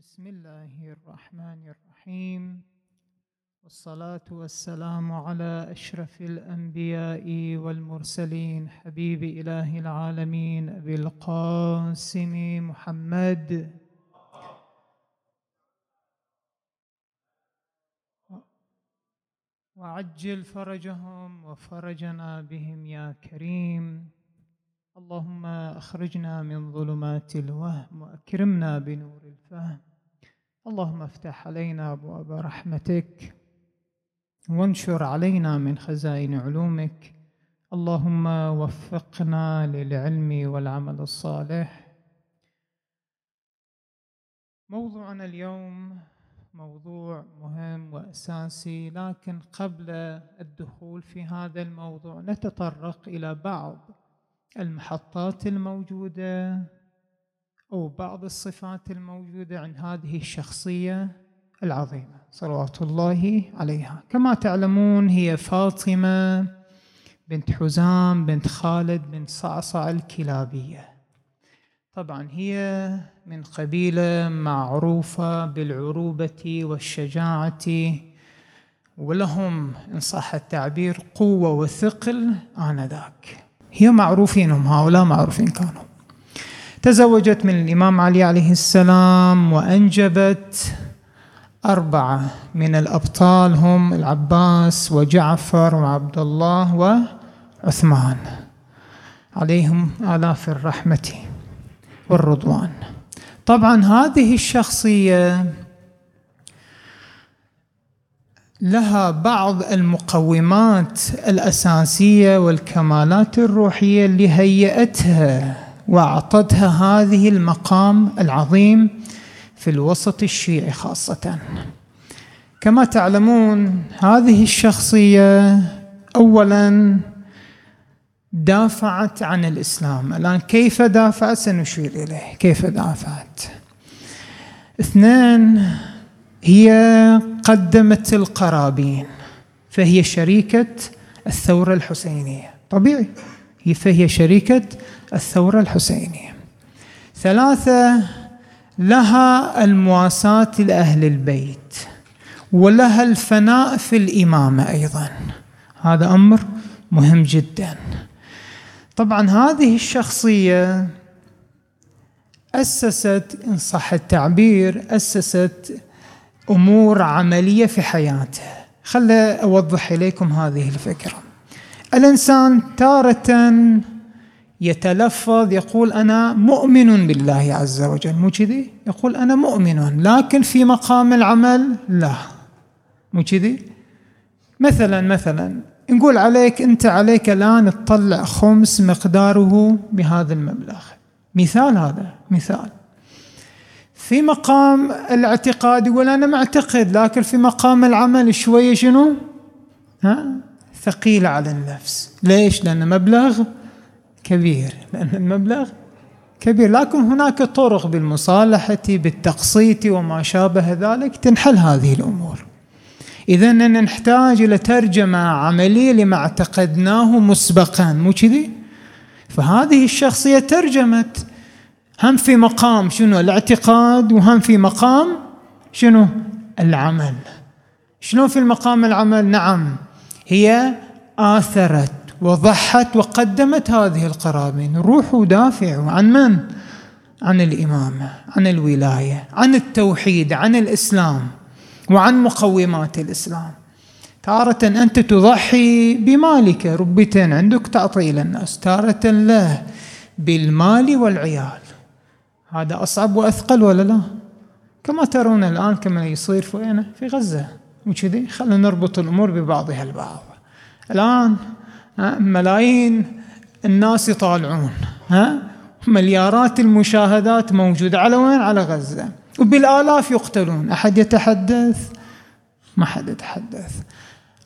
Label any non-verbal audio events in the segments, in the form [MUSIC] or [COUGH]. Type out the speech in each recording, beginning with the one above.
بسم الله الرحمن الرحيم. والصلاة والسلام على أشرف الأنبياء والمرسلين حبيب إله العالمين أبي القاسم محمد. وعجل فرجهم وفرجنا بهم يا كريم. اللهم أخرجنا من ظلمات الوهم وأكرمنا بنور الفهم. اللهم افتح علينا أبواب رحمتك وانشر علينا من خزائن علومك. اللهم وفقنا للعلم والعمل الصالح. موضوعنا اليوم موضوع مهم وأساسي لكن قبل الدخول في هذا الموضوع نتطرق إلى بعض المحطات الموجودة. أو بعض الصفات الموجودة عند هذه الشخصية العظيمة صلوات الله عليها. كما تعلمون هي فاطمة بنت حزام بنت خالد بنت صعصع الكلابية. طبعا هي من قبيلة معروفة بالعروبة والشجاعة ولهم إن صح التعبير قوة وثقل آنذاك. هي معروفين هم هؤلاء معروفين كانوا. تزوجت من الإمام علي عليه السلام وأنجبت أربعة من الأبطال هم العباس وجعفر وعبد الله وعثمان عليهم آلاف الرحمة والرضوان. طبعا هذه الشخصية لها بعض المقومات الأساسية والكمالات الروحية اللي هيئتها. وأعطتها هذه المقام العظيم في الوسط الشيعي خاصة. كما تعلمون هذه الشخصية اولا دافعت عن الإسلام. الآن كيف دافعت؟ سنشير إليه. كيف دافعت؟ اثنين هي قدمت القرابين فهي شريكة الثورة الحسينية. طبيعي. فهي شريكة الثورة الحسينية. ثلاثة لها المواساة لأهل البيت ولها الفناء في الإمامة أيضا. هذا أمر مهم جدا. طبعا هذه الشخصية أسست إن صح التعبير أسست أمور عملية في حياته. خل أوضح إليكم هذه الفكرة. الإنسان تارة يتلفظ يقول أنا مؤمن بالله عز وجل. مو كذي؟ يقول أنا مؤمن. لكن في مقام العمل لا. مو كذي؟ مثلا مثلا نقول عليك أنت عليك الآن تطلع خمس مقداره بهذا المبلغ. مثال هذا مثال. في مقام الاعتقاد يقول أنا معتقد لكن في مقام العمل شوية شنو؟ ها؟ ثقيل على النفس. ليش؟ لأن مبلغ كبير. لأن المبلغ كبير. لكن هناك طرق بالمصالحة بالتقسيط وما شابه ذلك تنحل هذه الأمور. إذا نحتاج إلى ترجمة عملية لما اعتقدناه مسبقا. مو كذي؟ فهذه الشخصية ترجمت. هم في مقام شنو؟ الاعتقاد وهم في مقام شنو؟ العمل. شنو في المقام العمل؟ نعم هي آثرت. وضحت وقدمت هذه القرابين روحوا دافعوا عن من؟ عن الإمامة عن الولاية عن التوحيد عن الإسلام وعن مقومات الإسلام. تارة أنت تضحي بمالك ربتين عندك تعطي إلى الناس. تارة له بالمال والعيال. هذا أصعب وأثقل ولا لا؟ كما ترون الآن كما يصير في في غزة. وكذي خلينا نربط الأمور ببعضها البعض. الآن ملايين الناس يطالعون ها؟ مليارات المشاهدات موجودة على وين؟ على غزة. وبالآلاف يقتلون. أحد يتحدث؟ ما حد يتحدث.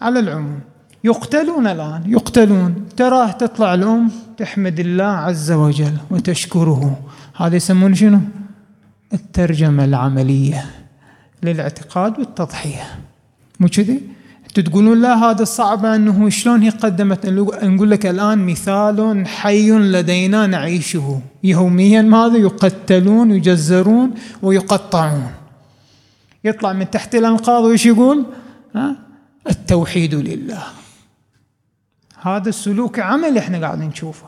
على العموم يقتلون الآن يقتلون. تراه تطلع الأم تحمد الله عز وجل وتشكره. هذا يسمونه شنو؟ الترجمة العملية للاعتقاد والتضحية. مو كذي؟ تقولون لا هذا صعب أنه شلون هي قدمت؟ نقول لك الآن مثال حي لدينا نعيشه. يوميا ماذا؟ يقتلون يجزرون ويقطعون. يطلع من تحت الأنقاض وإيش يقول؟ ها؟ التوحيد لله. هذا السلوك عملي إحنا قاعدين نشوفه.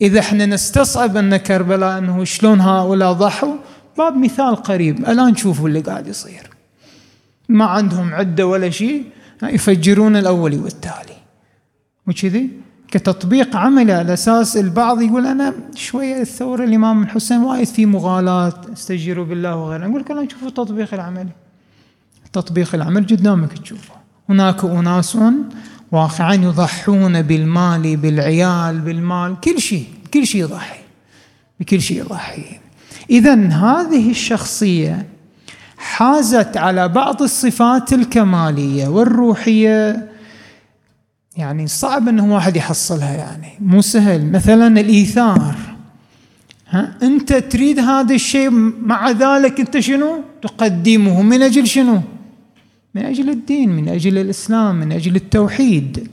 إذا إحنا نستصعب أن كربلاء أنه شلون هؤلاء ضحوا؟ باب مثال قريب. الآن شوفوا اللي قاعد يصير. ما عندهم عدة ولا شيء. يفجرون الأول والتالي. وكذي كتطبيق عملي على أساس البعض يقول أنا شوية الثورة الإمام الحسين وايد في مغالاة استجيروا بالله وغيره. نقول لك شوفوا التطبيق العملي التطبيق العملي قدامك تشوفه. هناك أناس واقعا يضحون بالمال بالعيال بالمال. كل شيء كل شيء يضحي. بكل شيء يضحي. إذا هذه الشخصية حازت على بعض الصفات الكمالية والروحية. يعني صعب إنه واحد يحصلها يعني مو سهل. مثلا الإيثار. ها أنت تريد هذا الشيء مع ذلك أنت شنو؟ تقدمه. من أجل شنو؟ من أجل الدين من أجل الإسلام من أجل التوحيد.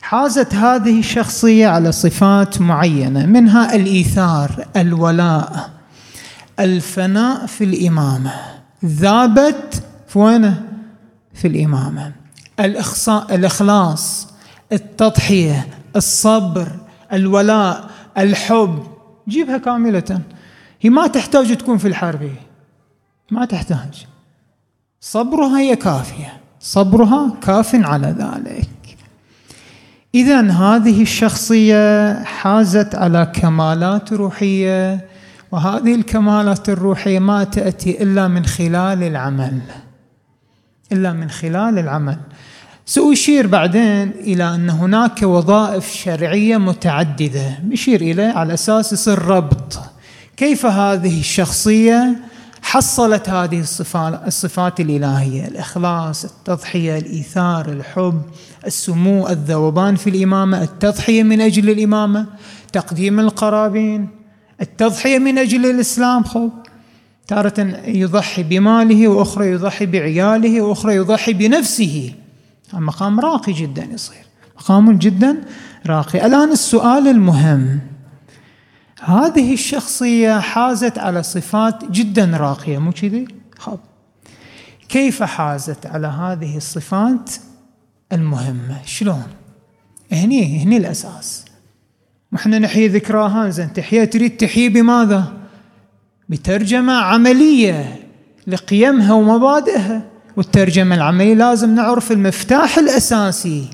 حازت هذه الشخصية على صفات معينة منها الإيثار الولاء. الفناء في الإمامة. ذابت في وينه في الإمامة. الإخصاء الإخلاص التضحية الصبر الولاء الحب. جيبها كاملة. هي ما تحتاج تكون في الحرب ما تحتاج. صبرها هي كافية. صبرها كاف على ذلك. إذا هذه الشخصية حازت على كمالات روحية وهذه الكمالات الروحية ما تأتي إلا من خلال العمل. إلا من خلال العمل. سأشير بعدين إلى أن هناك وظائف شرعية متعددة. بشير إليه على أساس يصير ربط. كيف هذه الشخصية حصلت هذه الصفات الإلهية؟ الإخلاص التضحية الإيثار الحب السمو الذوبان في الإمامة التضحية من أجل الإمامة تقديم القرابين التضحية من أجل الإسلام خب تارة يضحي بماله وأخرى يضحي بعياله وأخرى يضحي بنفسه. مقام راقي جدا يصير. مقام جدا راقي. الآن السؤال المهم. هذه الشخصية حازت على صفات جدا راقية مو كذي؟ خب. كيف حازت على هذه الصفات المهمة؟ شلون؟ هني هني الأساس. وإحنا نحيي ذكراها زين. تحيا تريد تحيي بماذا؟ بترجمة عملية لقيمها ومبادئها. والترجمة العملية لازم نعرف المفتاح الأساسي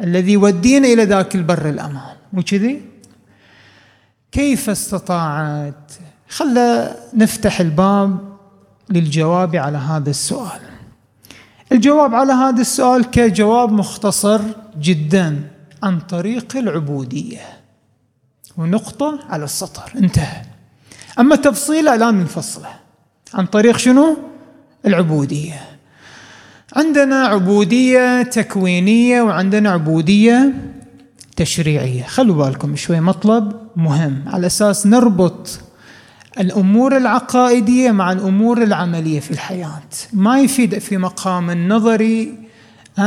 الذي يودينا إلى ذاك البر الأمان. وكذي كيف استطاعت؟ خلى نفتح الباب للجواب على هذا السؤال. الجواب على هذا السؤال كجواب مختصر جدا. عن طريق العبودية. ونقطة على السطر. انتهى. أما تفصيله لا منفصلة عن طريق شنو؟ العبودية. عندنا عبودية تكوينية وعندنا عبودية تشريعية. خلوا بالكم شوي مطلب مهم. على أساس نربط الأمور العقائدية مع الأمور العملية في الحياة. ما يفيد في مقام النظري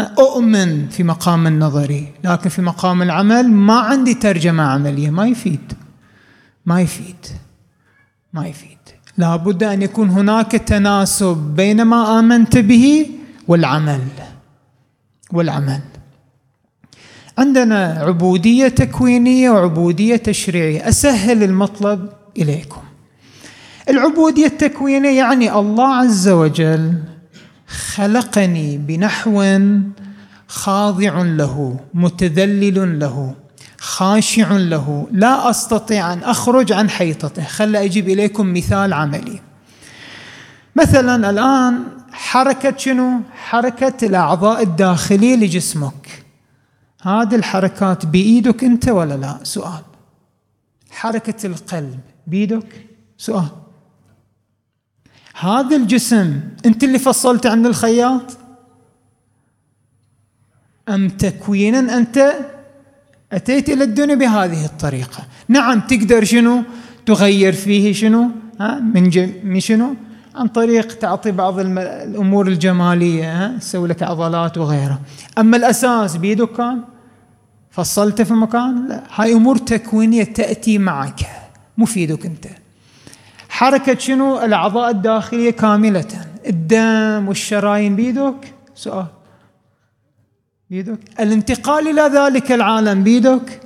أؤمن في مقام النظري لكن في مقام العمل ما عندي ترجمة عملية. ما يفيد. ما يفيد. ما يفيد. لابد أن يكون هناك تناسب بين ما آمنت به والعمل. والعمل. عندنا عبودية تكوينية وعبودية تشريعية. أسهل المطلب إليكم. العبودية التكوينية يعني الله عز وجل خلقني بنحو خاضع له متذلل له خاشع له. لا أستطيع أن أخرج عن حيطته. خل أجيب إليكم مثال عملي. مثلا الآن حركة شنو؟ حركة الأعضاء الداخلية لجسمك. هذه الحركات بإيدك أنت ولا لا؟ سؤال. حركة القلب بيدك سؤال. هذا الجسم انت اللي فصلته عند الخياط؟ أم تكوينا أنت أتيت إلى الدنيا بهذه الطريقة؟ نعم تقدر شنو؟ تغير فيه شنو؟ ها من, من شنو؟ عن طريق تعطي بعض الأمور الجمالية ها تسوي لك عضلات وغيرها أما الأساس بيدك كان فصلته في مكان؟ لا هاي أمور تكوينية تأتي معك مو في يدك أنت. حركة شنو؟ الأعضاء الداخلية كاملة. الدم والشرايين بيدك؟ سؤال. بيدك؟ الانتقال إلى ذلك العالم بيدك؟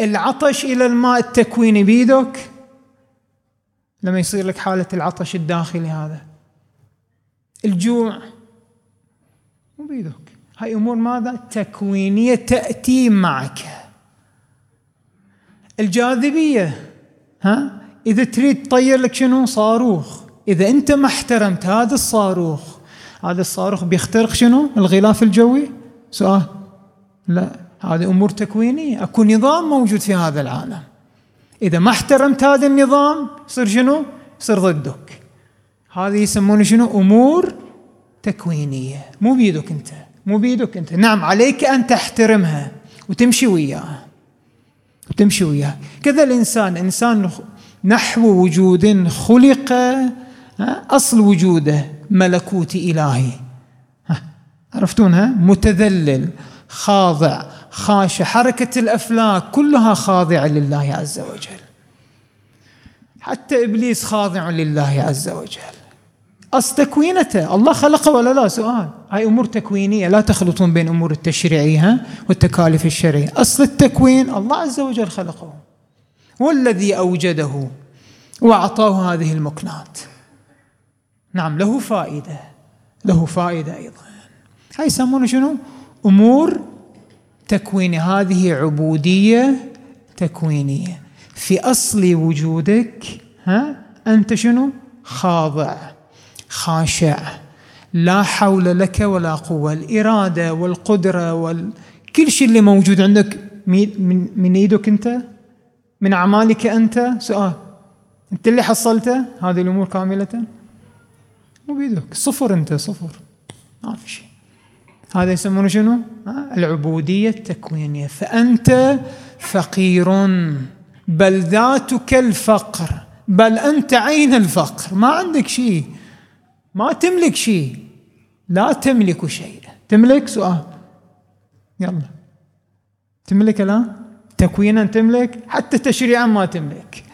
العطش إلى الماء التكويني بيدك؟ لما يصير لك حالة العطش الداخلي هذا. الجوع. مو بيدك. هاي أمور ماذا؟ تكوينية تأتي معك. الجاذبية. ها؟ إذا تريد تطير لك شنو؟ صاروخ. إذا أنت ما احترمت هذا الصاروخ هذا الصاروخ بيخترق شنو؟ الغلاف الجوي؟ سؤال. لا هذه أمور تكوينية. أكو نظام موجود في هذا العالم. إذا ما احترمت هذا النظام يصير شنو؟ يصير ضدك. هذه يسمونه شنو؟ أمور تكوينية. مو بيدك أنت. مو بيدك أنت. نعم عليك أن تحترمها وتمشي وياها. وتمشي وياها. كذا الإنسان إنسان نحو وجود خلق أصل وجوده ملكوتي إلهي. عرفتونها متذلل خاضع خاشع حركة الأفلاك كلها خاضعة لله عز وجل. حتى إبليس خاضع لله عز وجل. أصل تكوينته الله خلقه ولا لا؟ سؤال. هاي أمور تكوينية لا تخلطون بين أمور التشريعية والتكاليف الشرعية. أصل التكوين الله عز وجل خلقه. والذي أوجده وأعطاه هذه المكنات. نعم له فائدة له فائدة أيضا. هاي يسمونه شنو؟ أمور تكوينية هذه عبودية تكوينية. في أصل وجودك ها أنت شنو؟ خاضع خاشع. لا حول لك ولا قوة. الإرادة والقدرة وال... كل شيء اللي موجود عندك من, من إيدك أنت من أعمالك أنت؟ سؤال. أنت اللي حصلته هذه الأمور كاملة؟ مو بيدك. صفر أنت صفر. ما في شيء. هذا يسمونه شنو؟ العبودية التكوينيه فأنت فقير. بل ذاتك الفقر. بل أنت عين الفقر. ما عندك شيء. ما تملك شيء. لا تملك شيء تملك؟ سؤال. يلا. تملك الآن؟ تكوينا تملك حتى تشريعا ما تملك.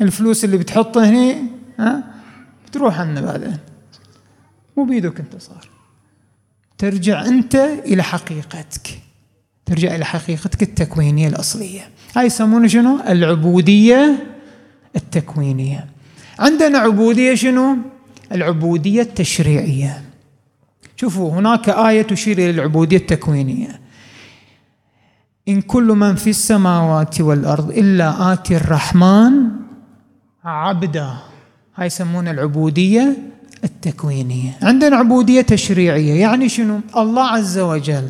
الفلوس اللي بتحطها هنا ها بتروح عنا بعدين. مو بيدك أنت صار. ترجع أنت إلى حقيقتك. ترجع إلى حقيقتك التكوينية الأصلية. هاي يسمونه شنو؟ العبودية التكوينية. عندنا عبودية شنو؟ العبودية التشريعية. شوفوا هناك آية تشير إلى العبودية التكوينية. إن كل من في السماوات والأرض إلا اتي الرحمن عبدا. هاي يسمونها العبودية التكوينية. عندنا عبودية تشريعية. يعني شنو؟ الله عز وجل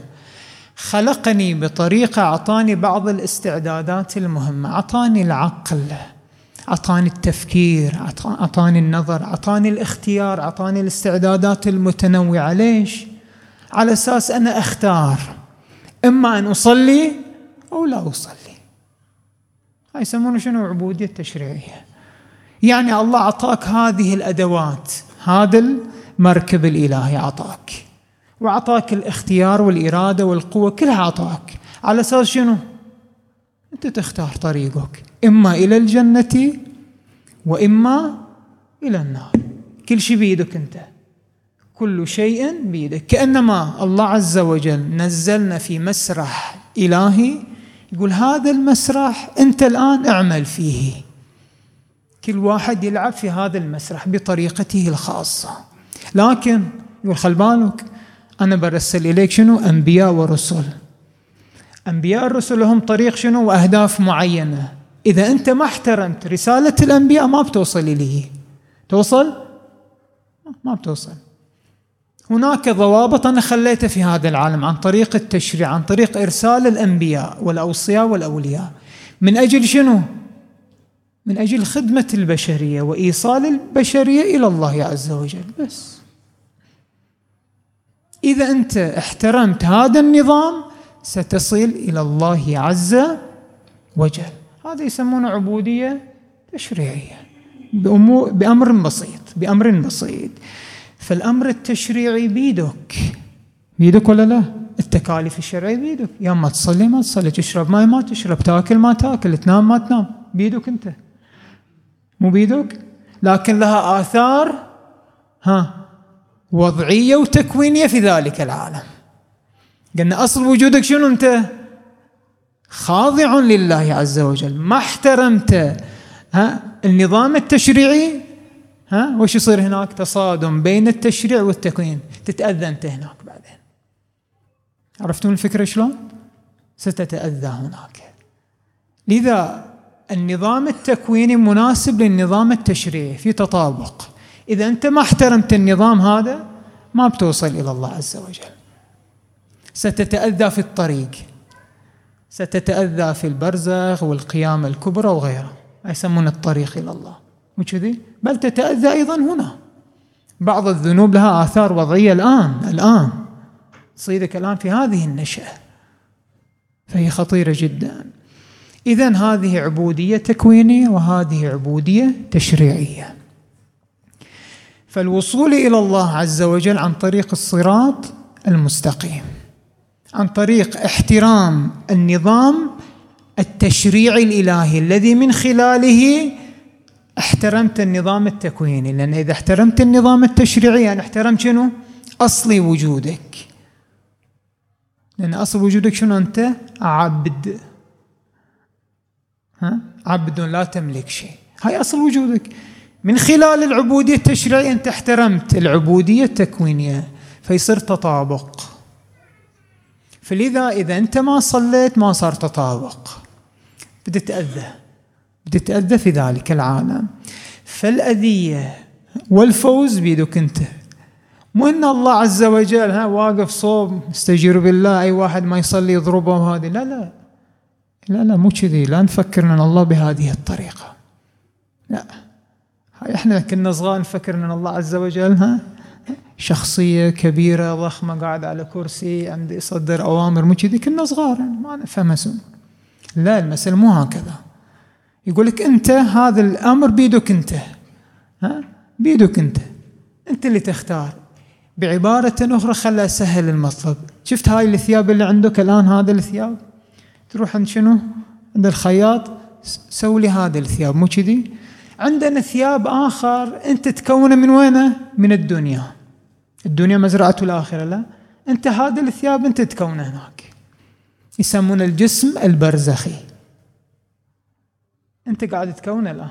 خلقني بطريقة أعطاني بعض الاستعدادات المهمة. أعطاني العقل أعطاني التفكير أعطاني النظر أعطاني الاختيار أعطاني الاستعدادات المتنوعة. ليش؟ على أساس أنا أختار. إما أن أصلي أو لا أصلي. هاي يسمونه شنو؟ عبودية تشريعية. يعني الله أعطاك هذه الأدوات هذا المركب الإلهي أعطاك. وأعطاك الاختيار والإرادة والقوة كلها أعطاك. على أساس شنو؟ أنت تختار طريقك. إما إلى الجنة وإما إلى النار. كل شيء بيدك أنت. كل شيء بيدك. كأنما الله عز وجل نزلنا في مسرح إلهي يقول هذا المسرح أنت الآن اعمل فيه. كل واحد يلعب في هذا المسرح بطريقته الخاصة. لكن يقول خل بالك أنا برسل إليك شنو؟ أنبياء ورسل. أنبياء الرسل لهم طريق شنو؟ وأهداف معينة. إذا أنت ما احترمت رسالة الأنبياء ما بتوصل إليه. توصل؟ ما بتوصل. هناك ضوابط أنا خليتها في هذا العالم عن طريق التشريع عن طريق إرسال الأنبياء والأوصياء والأولياء. من أجل شنو؟ من أجل خدمة البشرية وإيصال البشرية إلى الله عز وجل. بس. إذا أنت احترمت هذا النظام ستصل إلى الله عز وجل. هذا يسمونه عبودية تشريعية بأمر بسيط بأمر بسيط. فالأمر التشريعي بيدك. بيدك ولا لا؟ التكاليف الشرعية بيدك. يا ما تصلي ما تصلي تشرب ماء ما تشرب تاكل ما تاكل تنام ما تنام. بيدك أنت. مو بيدك؟ لكن لها آثار ها وضعية وتكوينية في ذلك العالم. قلنا أصل وجودك شنو أنت؟ خاضع لله عز وجل. ما احترمت ها النظام التشريعي ها؟ وش يصير هناك؟ تصادم بين التشريع والتكوين. تتأذى أنت هناك بعدين. عرفتون الفكرة شلون؟ ستتأذى هناك. لذا النظام التكويني مناسب للنظام التشريعي في تطابق. إذا أنت ما احترمت النظام هذا ما بتوصل إلى الله عز وجل. ستتأذى في الطريق. ستتأذى في البرزخ والقيامة الكبرى وغيرها يسمون الطريق إلى الله. مو كذي؟ بل تتأذى أيضا هنا. بعض الذنوب لها آثار وضعية الآن الآن. تصيدك الآن في هذه النشأة. فهي خطيرة جدا. إذا هذه عبودية تكوينية وهذه عبودية تشريعية. فالوصول إلى الله عز وجل عن طريق الصراط المستقيم عن طريق احترام النظام التشريعي الإلهي الذي من خلاله احترمت النظام التكويني لأن إذا احترمت النظام التشريعي يعني احترمت شنو؟ أصل وجودك. لأن أصل وجودك شنو أنت؟ عبد. ها؟ عبد لا تملك شيء. هاي أصل وجودك. من خلال العبودية التشريعية أنت احترمت العبودية التكوينية فيصير تطابق. فلذا إذا أنت ما صليت ما صار تطابق. بتتأذى بتتأذى في ذلك العالم. فالأذية والفوز بيدك أنت. مو أن الله عز وجل ها واقف صوب استجير بالله أي واحد ما يصلي يضربه هذه. لا لا. لا لا مو كذي. لا نفكر إن الله بهذه الطريقة. لا. إحنا كنا صغار نفكر إن الله عز وجل ها شخصية كبيرة ضخمة قاعد على كرسي عندي يصدر أوامر مو كذي. كنا صغار يعني ما نفهم لا المسألة مو هكذا. يقول لك أنت هذا الأمر بيدك أنت. ها؟ بيدك أنت. أنت اللي تختار. بعبارة أخرى خلى سهل المطلب. شفت هاي الثياب اللي عندك الآن هذا الثياب؟ تروح عند شنو؟ عند الخياط. سوي لي هذا الثياب. مو كذي؟ عندنا ثياب آخر. أنت تكونه من وينه من الدنيا. الدنيا مزرعة الآخرة لا؟ أنت هذا الثياب أنت تكونه هناك. يسمون الجسم البرزخي. أنت قاعد تكونه الآن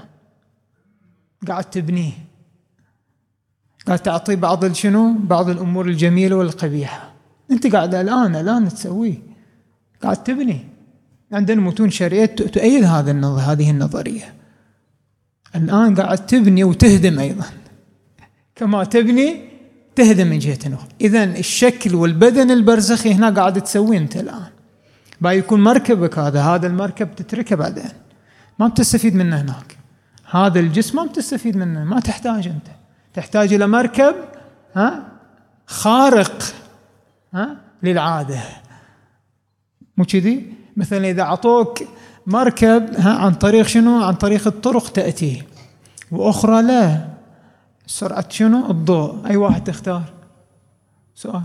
قاعد تبنيه قاعد تعطيه بعض شنو بعض الأمور الجميلة والقبيحة. أنت قاعد الآن الآن تسويه قاعد تبني. عندنا متون شرعية تؤيد هذا هذه النظرية. الآن قاعد تبني وتهدم أيضا. كما تبني تهدم من جهة أخرى. إذا الشكل والبدن البرزخي هنا قاعد تسويه أنت الآن. يكون مركبك هذا هذا المركب تتركه بعدين. ما بتستفيد منه هناك. هذا الجسم ما بتستفيد منه ما تحتاج أنت. تحتاج إلى مركب ها خارق ها للعادة. مو كذي؟ مثلا إذا أعطوك مركب ها عن طريق شنو؟ عن طريق الطرق تأتي. وأخرى لا. سرعة شنو؟ الضوء. أي واحد تختار؟ سؤال.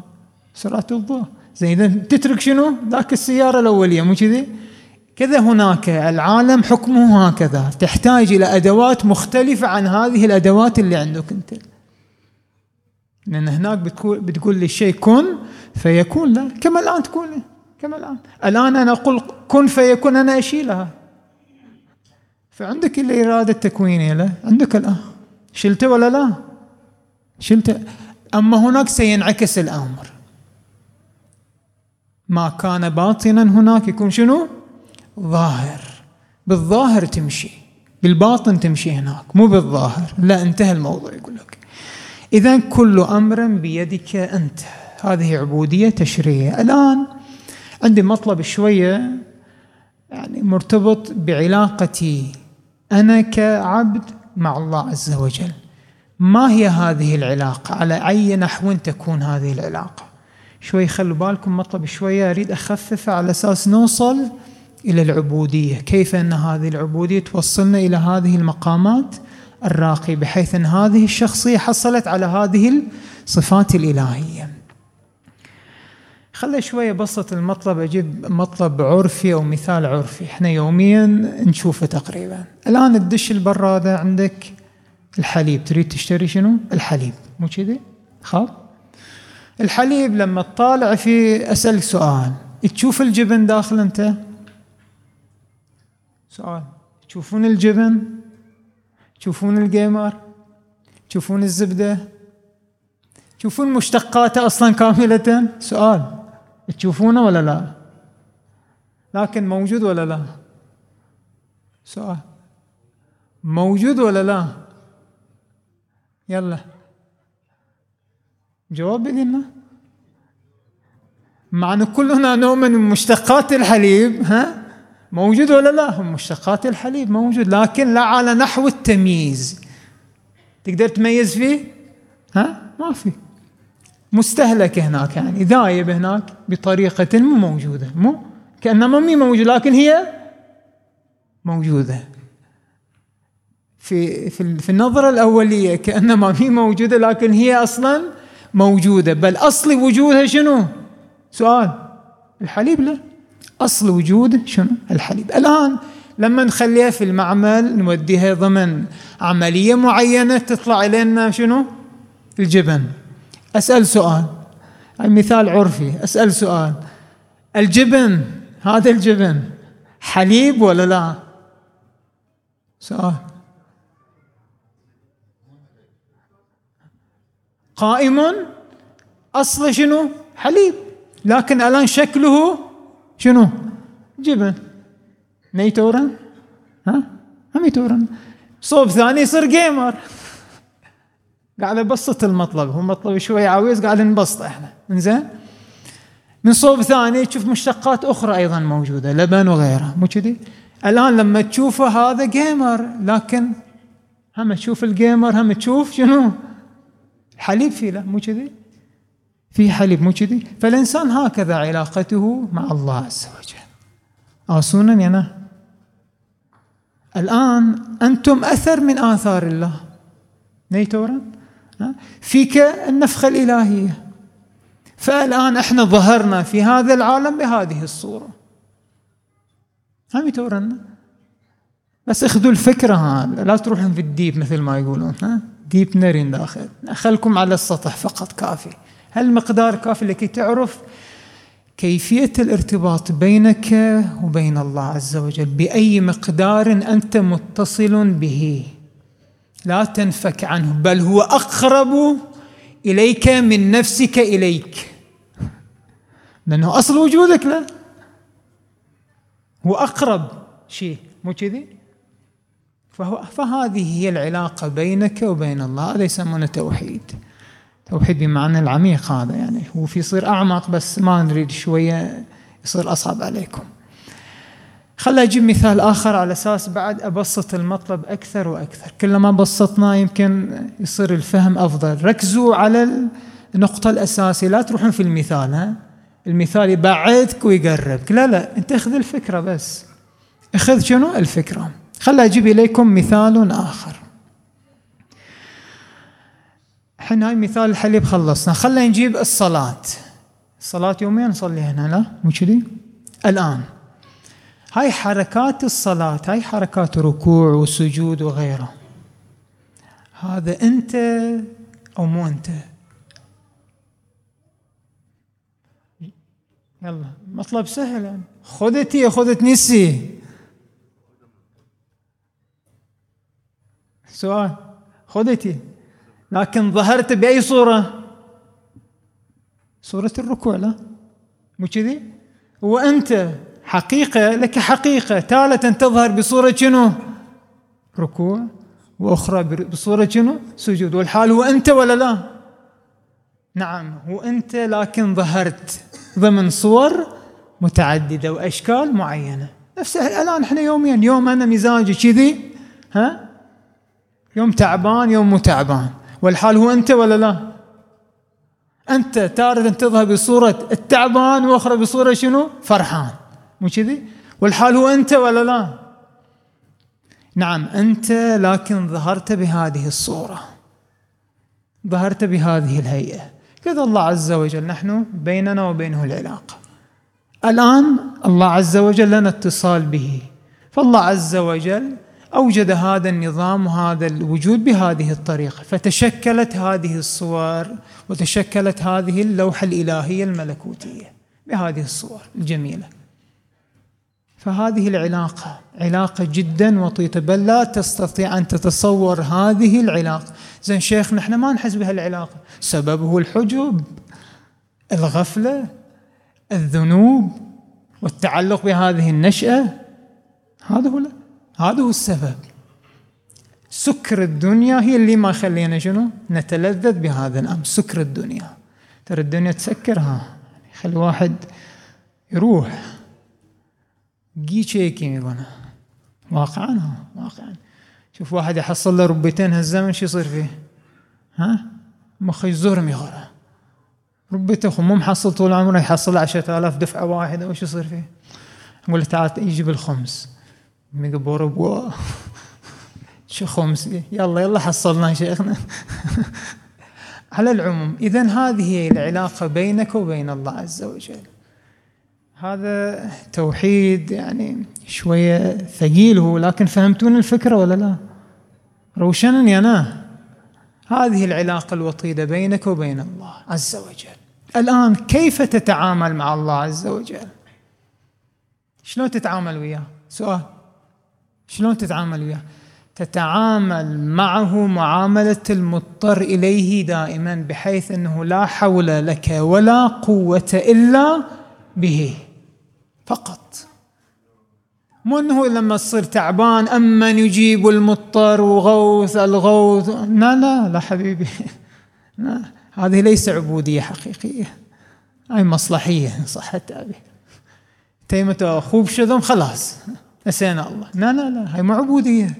سرعة الضوء. زين إذا تترك شنو؟ ذاك السيارة الأولية. مو كذي؟ كذا هناك العالم حكمه هكذا. تحتاج إلى أدوات مختلفة عن هذه الأدوات اللي عندك أنت. لأن هناك بتقول, بتقول للشيء كن فيكون لا كما الآن تكون كما الآن. الآن أنا أقول كن فيكون أنا أشيلها. فعندك الإرادة التكوينية لا عندك الآن. شلته ولا لا؟ شلته. أما هناك سينعكس الأمر. ما كان باطنا هناك يكون شنو؟ ظاهر بالظاهر تمشي. بالباطن تمشي هناك. مو بالظاهر. لا انتهى الموضوع يقول لك. إذا كل أمر بيدك أنت. هذه عبودية تشريعية الآن عندي مطلب شوية يعني مرتبط بعلاقتي أنا كعبد مع الله عز وجل. ما هي هذه العلاقة؟ على أي نحو تكون هذه العلاقة؟ شوي خلوا بالكم مطلب شوية. أريد أخففه على أساس نوصل إلى العبودية كيف أن هذه العبودية توصلنا إلى هذه المقامات الراقية بحيث أن هذه الشخصية حصلت على هذه الصفات الإلهية. خلي شوية بسط المطلب أجيب مطلب عرفي أو مثال عرفي. إحنا يوميا نشوفه تقريبا. الآن تدش البرادة عندك الحليب تريد تشتري شنو؟ الحليب. مو كذي؟ خاب الحليب لما تطالع فيه أسألك سؤال. تشوف الجبن داخل أنت؟ سؤال. تشوفون الجبن؟ تشوفون الجيمر تشوفون الزبدة؟ تشوفون مشتقاته أصلا كاملة؟ سؤال. تشوفونه ولا لا؟ لكن موجود ولا لا؟ سؤال. موجود ولا لا؟ يلا. جواب بدينا مع أن كلنا نؤمن بمشتقات الحليب ها؟ موجود ولا لا؟ هم مشتقات الحليب موجود لكن لا على نحو التمييز. تقدر تميز فيه؟ ها؟ ما في. مستهلك هناك يعني ذايب هناك بطريقة مو موجودة مو؟ كأنما مي موجودة لكن هي موجودة. في في في النظرة الأولية كأنما مي موجودة لكن هي أصلا موجودة. بل أصل وجودها شنو؟ سؤال. الحليب لا. أصل وجود شنو؟ الحليب الآن لما نخليها في المعمل نوديها ضمن عملية معينة تطلع لنا شنو؟ الجبن. أسأل سؤال. مثال عرفي. أسأل سؤال. الجبن هذا الجبن حليب ولا لا؟ سؤال. قائم. أصل شنو؟ حليب. لكن الآن شكله شنو؟ جبن نيتورن ها؟ هم يتورن صوب ثاني يصير جيمر قاعد أبسط المطلب. هو مطلب شوي عويص قاعد نبسط إحنا. إنزين؟ من صوب ثاني تشوف مشتقات أخرى أيضا موجودة لبن وغيرها. مو كذي؟ الآن لما تشوفه هذا جيمر لكن هم تشوف الجيمر هم تشوف شنو؟ حليب فيه لا مو كذي؟ في حليب مو كذي؟ فالإنسان هكذا علاقته مع الله عز وجل. آسونا أنا الآن أنتم أثر من آثار الله. نيتورا فيك النفخة الإلهية فالآن إحنا ظهرنا في هذا العالم بهذه الصورة. هم يتورنا بس اخذوا الفكرة هذا لا تروحون في الديب مثل ما يقولون ها؟ ديب نرين داخل. خلكم على السطح فقط كافي. هالمقدار كافي لكي تعرف كيفية الارتباط بينك وبين الله عز وجل بأي مقدار أنت متصل به. لا تنفك عنه بل هو أقرب إليك من نفسك إليك. لأنه أصل وجودك له هو أقرب شيء مو كذي؟ فهو فهذه هي العلاقة بينك وبين الله هذا يسمونه توحيد. توحيد بمعنى العميق هذا يعني. هو في يصير أعمق بس ما نريد شوية يصير أصعب عليكم. خل أجيب مثال آخر على أساس بعد أبسط المطلب أكثر وأكثر. كلما بسطنا يمكن يصير الفهم أفضل. ركزوا على النقطة الأساسية. لا تروحون في المثال ها؟ المثال يبعدك ويقربك. لا لا أنت أخذ الفكرة بس. أخذ شنو؟ الفكرة. خل أجيب إليكم مثال آخر. الحين هاي مثال الحليب خلصنا. خلينا نجيب الصلاة الصلاة يوميا نصلي هنا لا؟ مو كذي؟ الآن. هاي حركات الصلاة هاي حركات ركوع وسجود وغيره. هذا أنت أو مو أنت؟ يلا مطلب سهل. خذتي خذت نسي. سؤال. خذتي. لكن ظهرت بأي صورة؟ صورة الركوع لا. مو كذي؟ وأنت حقيقة لك حقيقة تالة تظهر بصورة شنو؟ ركوع. وأخرى بصورة شنو؟ سجود. والحال هو أنت ولا لا؟ نعم هو أنت لكن ظهرت ضمن صور متعددة وأشكال معينة. نفس الآن إحنا يوميا يوم أنا مزاجي كذي ها؟ يوم تعبان يوم مو تعبان. والحال هو أنت ولا لا؟ أنت تارة تظهر بصورة التعبان وأخرى بصورة شنو؟ فرحان. مو كذي؟ والحال هو أنت ولا لا؟ نعم أنت لكن ظهرت بهذه الصورة. ظهرت بهذه الهيئة. كذا الله عز وجل نحن بيننا وبينه العلاقة. الآن الله عز وجل لنا اتصال به. فالله عز وجل أوجد هذا النظام وهذا الوجود بهذه الطريقة فتشكلت هذه الصور وتشكلت هذه اللوحة الإلهية الملكوتية بهذه الصور الجميلة. فهذه العلاقة علاقة جدا وطيدة بل لا تستطيع أن تتصور هذه العلاقة. زين شيخ نحن ما نحس بهالعلاقة. سببه الحجب الغفلة الذنوب والتعلق بهذه النشأة. هذا هو هذا هو السبب. سكر الدنيا هي اللي ما خلينا شنو؟ نتلذذ بهذا الأمر. سكر الدنيا. ترى الدنيا تسكرها خلي واحد يروح. جي تشيكي يقول. واقعا واقعا. شوف واحد يحصل له ربيتين هالزمن شو يصير فيه؟ ها؟ مخ يزورم يغرى ربيته اخو مو محصل طول عمره يحصل عشرة آلاف دفعة واحدة وش يصير فيه؟ نقول له تعال يجي بالخمس مقبور شو خمس يلا يلا حصلنا شيخنا على العموم اذا هذه هي العلاقة بينك وبين الله عز وجل. هذا توحيد يعني شوية ثقيل هو لكن فهمتون الفكرة ولا لا؟ روشنني أنا هذه العلاقة الوطيدة بينك وبين الله عز وجل. الآن كيف تتعامل مع الله عز وجل؟ شلون تتعامل وياه؟ سؤال. شلون تتعامل وياه؟ تتعامل معه معاملة المضطر إليه دائما بحيث أنه لا حول لك ولا قوة إلا به. فقط. مو أنه لما تصير تعبان أمن يجيب المضطر وغوث الغوث. لا لا لا حبيبي. [LAUGHS] لا هذه ليس عبودية حقيقية. هاي مصلحية صح التعبير تيمة أخوه خلاص. نسينا الله. لا لا لا هاي مو عبودية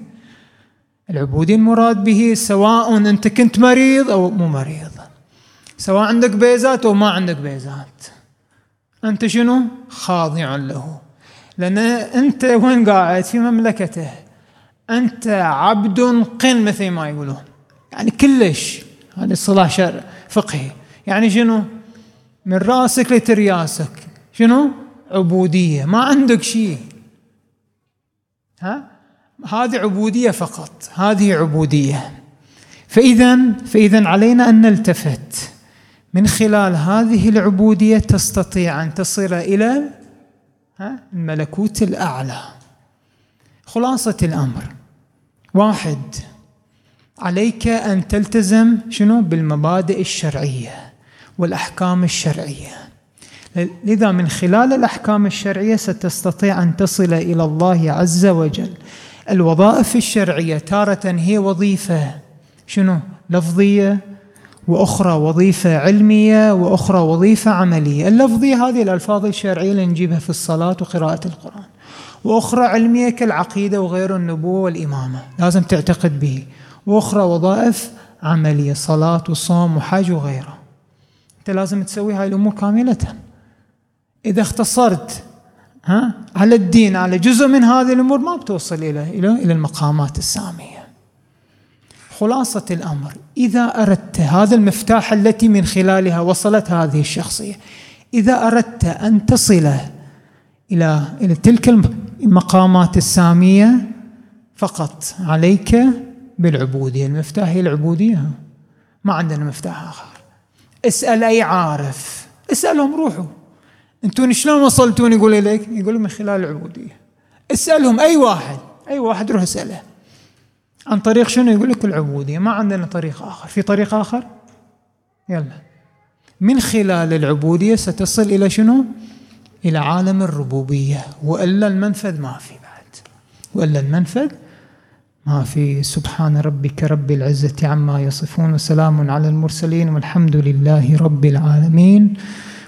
العبودية المراد به سواء أنت كنت مريض أو مو مريض. سواء عندك بيزات أو ما عندك بيزات. أنت شنو؟ خاضع له. لأن أنت وين قاعد؟ في مملكته. أنت عبد قن مثل ما يقولون. يعني كلش. هذا اصطلاح شرع فقهي. يعني شنو؟ من راسك لترياسك. شنو؟ عبودية. ما عندك شيء. ها؟ هذه عبودية فقط هذه عبودية. فإذا فإذا علينا أن نلتفت. من خلال هذه العبودية تستطيع أن تصل إلى الملكوت الأعلى. خلاصة الأمر. واحد عليك أن تلتزم شنو؟ بالمبادئ الشرعية والأحكام الشرعية. لذا من خلال الأحكام الشرعية ستستطيع أن تصل إلى الله عز وجل. الوظائف الشرعية تارة هي وظيفة. شنو؟ لفظية وأخرى وظيفة علمية وأخرى وظيفة عملية. اللفظية هذه الألفاظ الشرعية اللي نجيبها في الصلاة وقراءة القرآن. وأخرى علمية كالعقيدة وغير النبوة والإمامة. لازم تعتقد به. وأخرى وظائف عملية صلاة وصوم وحج وغيره. أنت لازم تسوي هاي الأمور كاملة. إذا اختصرت ها؟ على الدين على جزء من هذه الأمور ما بتوصل إلى إلى إلى المقامات السامية. خلاصة الأمر إذا أردت هذا المفتاح التي من خلالها وصلت هذه الشخصية إذا أردت أن تصل إلى إلى تلك المقامات السامية فقط عليك بالعبودية. المفتاح هي العبودية. ما عندنا مفتاح آخر. اسأل أي عارف. اسألهم روحوا أنتم شلون وصلتون يقول اليك؟ يقول من خلال العبوديه. اسألهم أي واحد أي واحد روح اساله. عن طريق شنو؟ يقول لك العبوديه، ما عندنا طريق آخر، في طريق آخر؟ يلا. من خلال العبودية ستصل إلى شنو؟ إلى عالم الربوبية، وإلا المنفذ ما في بعد. وإلا المنفذ ما في سبحان ربك رب العزة عما يصفون وسلام على المرسلين والحمد لله رب العالمين.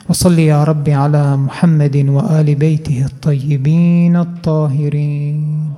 وصل يا رب على محمد وآل بيته الطيبين الطاهرين.